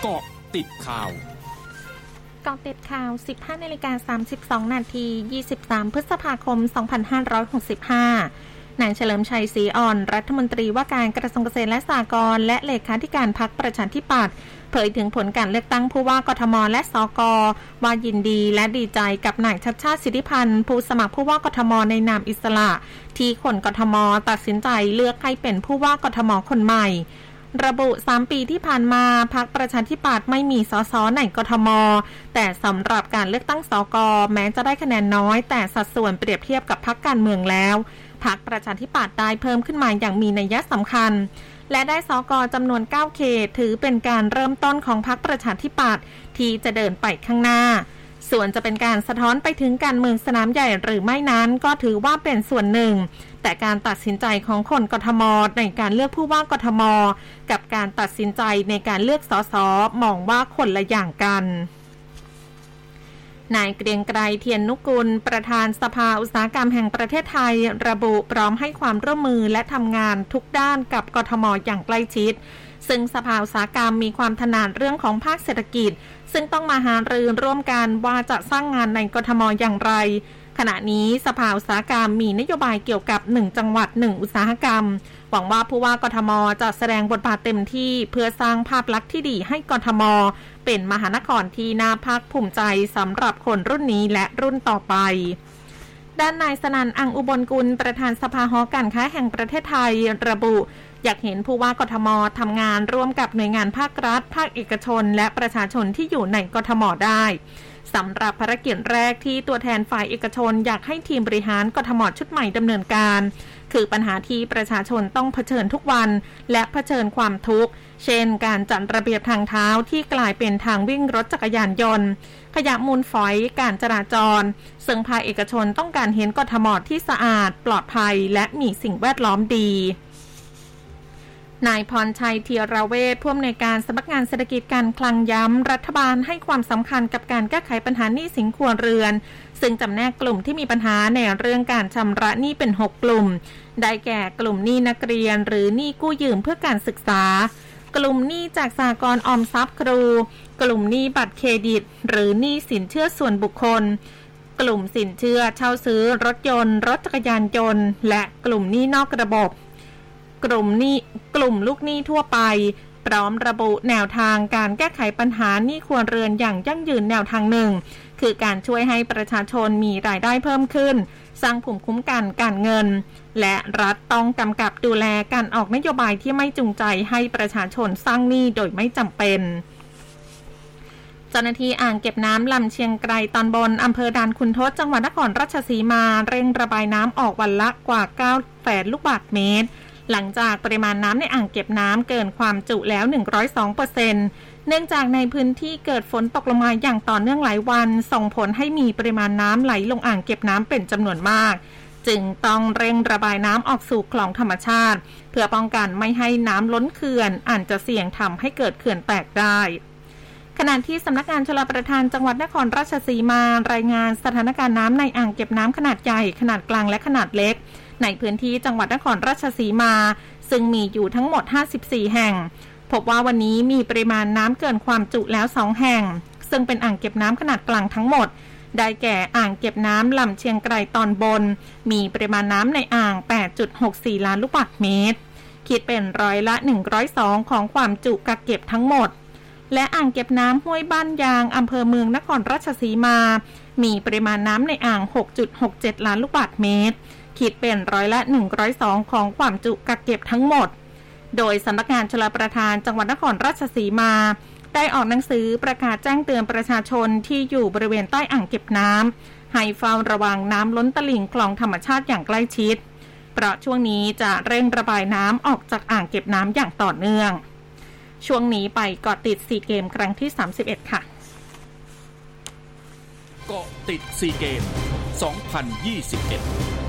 เกาะติดข่าวกาะติดข่าว 15นาฬิกา32 นาที 23 พฤษภาคม 2565 นายเฉลิมชัยศรีอ่อน รัฐมนตรีว่าการกระทรวงเกษตรและสหกรณ์และเลขาธิการพักประชาธิปัตย์เผยถึงผลการเลือกตั้งผู้ว่ากทมและสกว่ายินดีและดีใจกับนายชัดชาติสิทธิพันธ์ผู้สมัครผู้ว่ากทมในนามอิสระ ที่คนกทมตัดสินใจเลือกให้เป็นผู้ว่ากทมคนใหม่ ระบุ 3 ปีที่ผ่านมาพักประชาธิปัตย์ไม่มีสสในกทม แต่สำหรับการเลือกตั้งสกแม้จะได้คะแนนน้อย แต่สัดส่วนเปรียบเทียบกับพักการเมืองแล้วพักประชาธิปัตย์ได้เพิ่มขึ้นมาอย่างมีนัยสำคัญ และได้สกจำนวน 9 เขต ถือเป็นการเริ่มต้นของพักประชาธิปัตย์ที่จะเดินไปข้างหน้า ส่วนจะเป็นการสะท้อนไปถึงการเมืองสนามใหญ่หรือไม่นั้น ก็ถือว่าเป็นส่วนหนึ่ง แต่การตัดสินใจของคนกทมในการเลือกผู้ว่ากทม กับการตัดสินใจในการเลือกสสมองว่าคนละอย่างกันนายเกรียงไกรเทียนนุกุล ประธานสภาอุตสาหกรรมแห่งประเทศไทย ระบุพร้อมให้ความร่วมมือและทำงานทุกด้านกับกทมอย่างใกล้ชิด ซึ่งสภาอุตสาหกรรมมีความถนัดเรื่องของภาคเศรษฐกิจ ซึ่งต้องมาหารือร่วมกันว่าจะสร้างงานในกทมอย่างไร ขณะนี้สภาอุตสาหกรรมมีนโยบายเกี่ยวกับ 1 จังหวัด 1 อุตสาหกรรม หวังว่าผู้ว่ากทมจะแสดงบทบาทเต็มที่เพื่อสร้างภาพลักษณ์ที่ดีให้กทม เป็นมหานครที่น่าภาคภูมิใจสำหรับคนรุ่นนี้และรุ่นต่อไป ด้านนายสนันอังอุบลกุลประธานสภาหอการค้าแห่งประเทศไทยระบุ อยากเห็นผู้ว่ากทมทำงานร่วมกับหน่วยงานภาครัฐ ภาคเอกชน และประชาชนที่อยู่ในกทมได้ สำหรับภารกิจแรกที่ตัวแทนฝ่ายเอกชนอยากให้ทีมบริหารกทมชุดใหม่ดำเนินการ คือปัญหาที่ประชาชนต้องเผชิญทุกวัน และเผชิญความทุกข์ เช่น การจัดระเบียบทางเท้าที่กลายเป็นทางวิ่งรถจักรยานยนต์ ขยะมูลฝอยการจราจร ซึ่งภาคเอกชนต้องการเห็นกทมที่สะอาด ปลอดภัย และมีสิ่งแวดล้อมดี นายพรชัยเทียราเวทผู้อำนวยการสำนักงานเศรษฐกิจการคลังย้ำ รัฐบาลให้ความสำคัญกับการแก้ไขปัญหาหนี้สินครัวเรือน ซึ่งจำแนกกลุ่มที่มีปัญหาในเรื่องการชำระหนี้เป็น 6 กลุ่ม ได้แก่กลุ่มหนี้นักเรียน หรือหนี้กู้ยืมเพื่อการศึกษา กลุ่มหนี้จากสากลออมทรัพย์ครู กลุ่มหนี้บัตรเครดิต หรือหนี้สินเชื่อส่วนบุคคลกลุ่มสินเชื่อเช่าซื้อรถยนต์ รถจักรยานยนต์ และกลุ่มหนี้นอกระบบ กลุ่มนี้กลุ่มลูกหนี้ทั่วไป พร้อมระบุแนวทางการแก้ไขปัญหาหนี้ครัวเรือนอย่างยั่งยืนแนวทางหนึ่ง คือการช่วยให้ประชาชนมีรายได้เพิ่มขึ้น สร้างภูมิคุ้มกันการเงิน และรัฐต้องกำกับดูแลการออกนโยบายที่ไม่จูงใจให้ประชาชนสร้างหนี้โดยไม่จำเป็นเจ้าหน้าที่อ่างเก็บน้ำลำเชียงไกรตอนบนอำเภอดานคุณทศจังหวัดนครราชสีมา เร่งระบายน้ำออกวันละกว่า 9 แสนลูกบาศก์เมตร หลังจากปริมาณน้ำในอ่างเก็บน้ำเกินความจุแล้ว 102เปอร์เเนื่องจากในพื้นที่เกิดฝนตกลงมาอย่างต่อเนื่องหลายวัน ส่งผลให้มีปริมาณน้ำไหลลงอ่างเก็บน้ำเป็นจำนวนมาก จึงต้องเร่งระบายน้ำออกสู่คลองธรรมชาติ เพื่อป้องกันไม่ให้น้ำล้นเขื่อนอาจจะเสี่ยงทำให้เกิดเขื่อนแตกได้ขณะที่สำนักงานชลประทานจังหวัดนครราชสีมารายงานสถานการณ์น้ำในอ่างเก็บน้ำขนาดใหญ่ ขนาดกลางและขนาดเล็ก ในพื้นที่จังหวัดนครราชสีมา ซึ่งมีอยู่ทั้งหมด 54 แห่ง พบว่าวันนี้มีปริมาณน้ำเกินความจุแล้ว 2 แห่ง ซึ่งเป็นอ่างเก็บน้ำขนาดกลางทั้งหมด ได้แก่อ่างเก็บน้ำลำเชียงไกรตอนบน มีปริมาณน้ำในอ่าง 8.64 ล้านลูกบาศก์เมตร คิดเป็นร้อยละ 102 ของความจุกักเก็บทั้งหมดและอ่างเก็บน้ำห้วยบ้านยางอำเภอเมืองนครราชสีมา มีปริมาณน้ำในอ่าง 6.67 ล้านลูกบาศก์เมตร คิดเป็นร้อยละ 102 ของความจุกักเก็บทั้งหมด โดยสำนักงานชลประทานจังหวัดนครราชสีมา ได้ออกหนังสือประกาศแจ้งเตือนประชาชนที่อยู่บริเวณใต้อ่างเก็บน้ำให้เฝ้าระวังน้ำล้นตลิ่งคลองธรรมชาติอย่างใกล้ชิด เพราะช่วงนี้จะเร่งระบายน้ำออกจากอ่างเก็บน้ำอย่างต่อเนื่อง ช่วงนี้ไปเกาะติดสีเกมครั้งที่ 31 ค่ะเกาะติดสีเกม 2021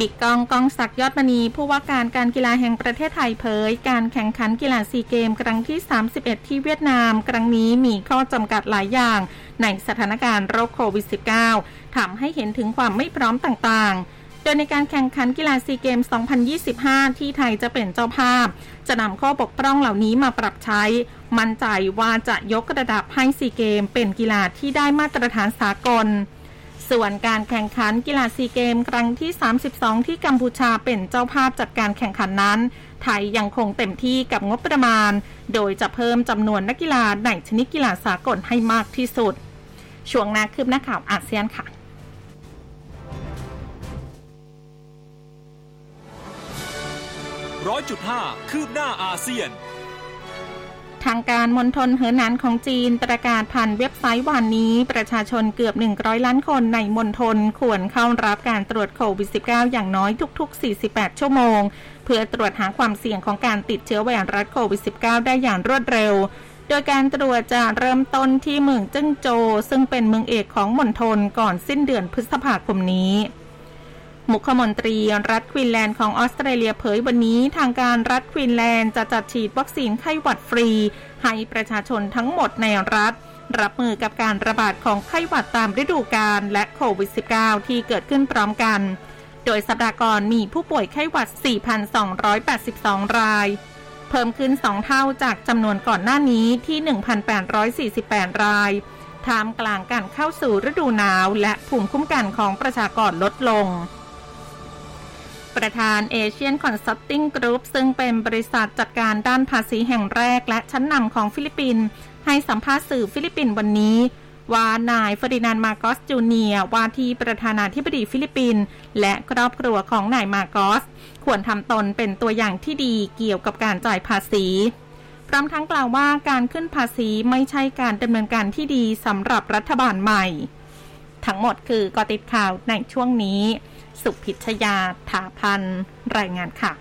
บิ๊กกองกองศักยอดมณีผู้ว่าการการกีฬาแห่งประเทศไทยเผย การแข่งขันกีฬาซีเกม ครั้งที่ 31 ที่เวียดนาม ครั้งนี้มีข้อจำกัดหลายอย่าง ในสถานการณ์โรคโควิด -19 ทำให้เห็นถึงความไม่พร้อมต่างๆโดยในการแข่งขันกีฬาซีเกม 2025 ที่ไทยจะเป็นเจ้าภาพ จะนำข้อบกพร่องเหล่านี้มาปรับใช้ มั่นใจว่าจะยกระดับให้ซีเกมเป็นกีฬาที่ได้มาตรฐานสากล ส่วนการแข่งขันกีฬาซีเกมครั้งที่ 32 ที่กัมพูชาเป็นเจ้าภาพจัดการแข่งขันนั้น ไทยยังคงเต็มที่กับงบประมาณ โดยจะเพิ่มจำนวนนักกีฬาในชนิดกีฬาสากลให้มากที่สุด ช่วงนาคืบหน้าข่าวอาเซียนค่ะร้อยจุดห้าคืบหน้าอาเซียน ทางการมณฑลเหอหนานของจีนประกาศผ่านเว็บไซต์วันนี้ ประชาชนเกือบ 100 ล้านคนในมณฑลควรเข้ารับการตรวจโควิด -19 อย่างน้อยทุก ๆ 48 ชั่วโมง เพื่อตรวจหาความเสี่ยงของการติดเชื้อไวรัสโควิด -19 ได้อย่างรวดเร็ว โดยการตรวจจะเริ่มต้นที่เมืองเจิ้งโจซึ่งเป็นเมืองเอกของมณฑลก่อนสิ้นเดือนพฤษภาคมนี้ มุขมนตรีรัฐควีนแลนด์ของออสเตรเลียเผยวันนี้ทางการรัฐควีนแลนด์จะจัดฉีดวัคซีนไข้หวัดฟรี ให้ประชาชนทั้งหมดในรัฐ รับมือกับการระบาดของไข้หวัดตามฤดูกาลและโควิด -19 ที่เกิดขึ้นพร้อมกัน โดยสัปดาห์ก่อนมีผู้ป่วยไข้หวัด 4,282 ราย เพิ่มขึ้น 2 เท่าจากจำนวนก่อนหน้านี้ที่ 1,848 รายท่ามกลางการเข้าสู่ฤดูหนาวและภูมิคุ้มกันของประชากรลดลง ประธาน Asian Consulting Group ซึ่งเป็นบริษัทจัดการด้านภาษีแห่งแรกและชั้นนำของฟิลิปปินส์ให้สัมภาษณ์สื่อฟิลิปปินส์วันนี้ ว่านายเฟอร์ดินานด์ มาร์กอสจูเนียร์ ว่าที่ประธานาธิบดีฟิลิปปินส์และครอบครัวของนายมาร์กอส ควรทำตนเป็นตัวอย่างที่ดีเกี่ยวกับการจ่ายภาษีพร้อมทั้งกล่าวว่าการขึ้นภาษีไม่ใช่การดำเนินการที่ดีสำหรับรัฐบาลใหม่ ทั้งหมดคือกอติดข่าวในช่วงนี้ สุพิชยาถาพันรายงานค่ะ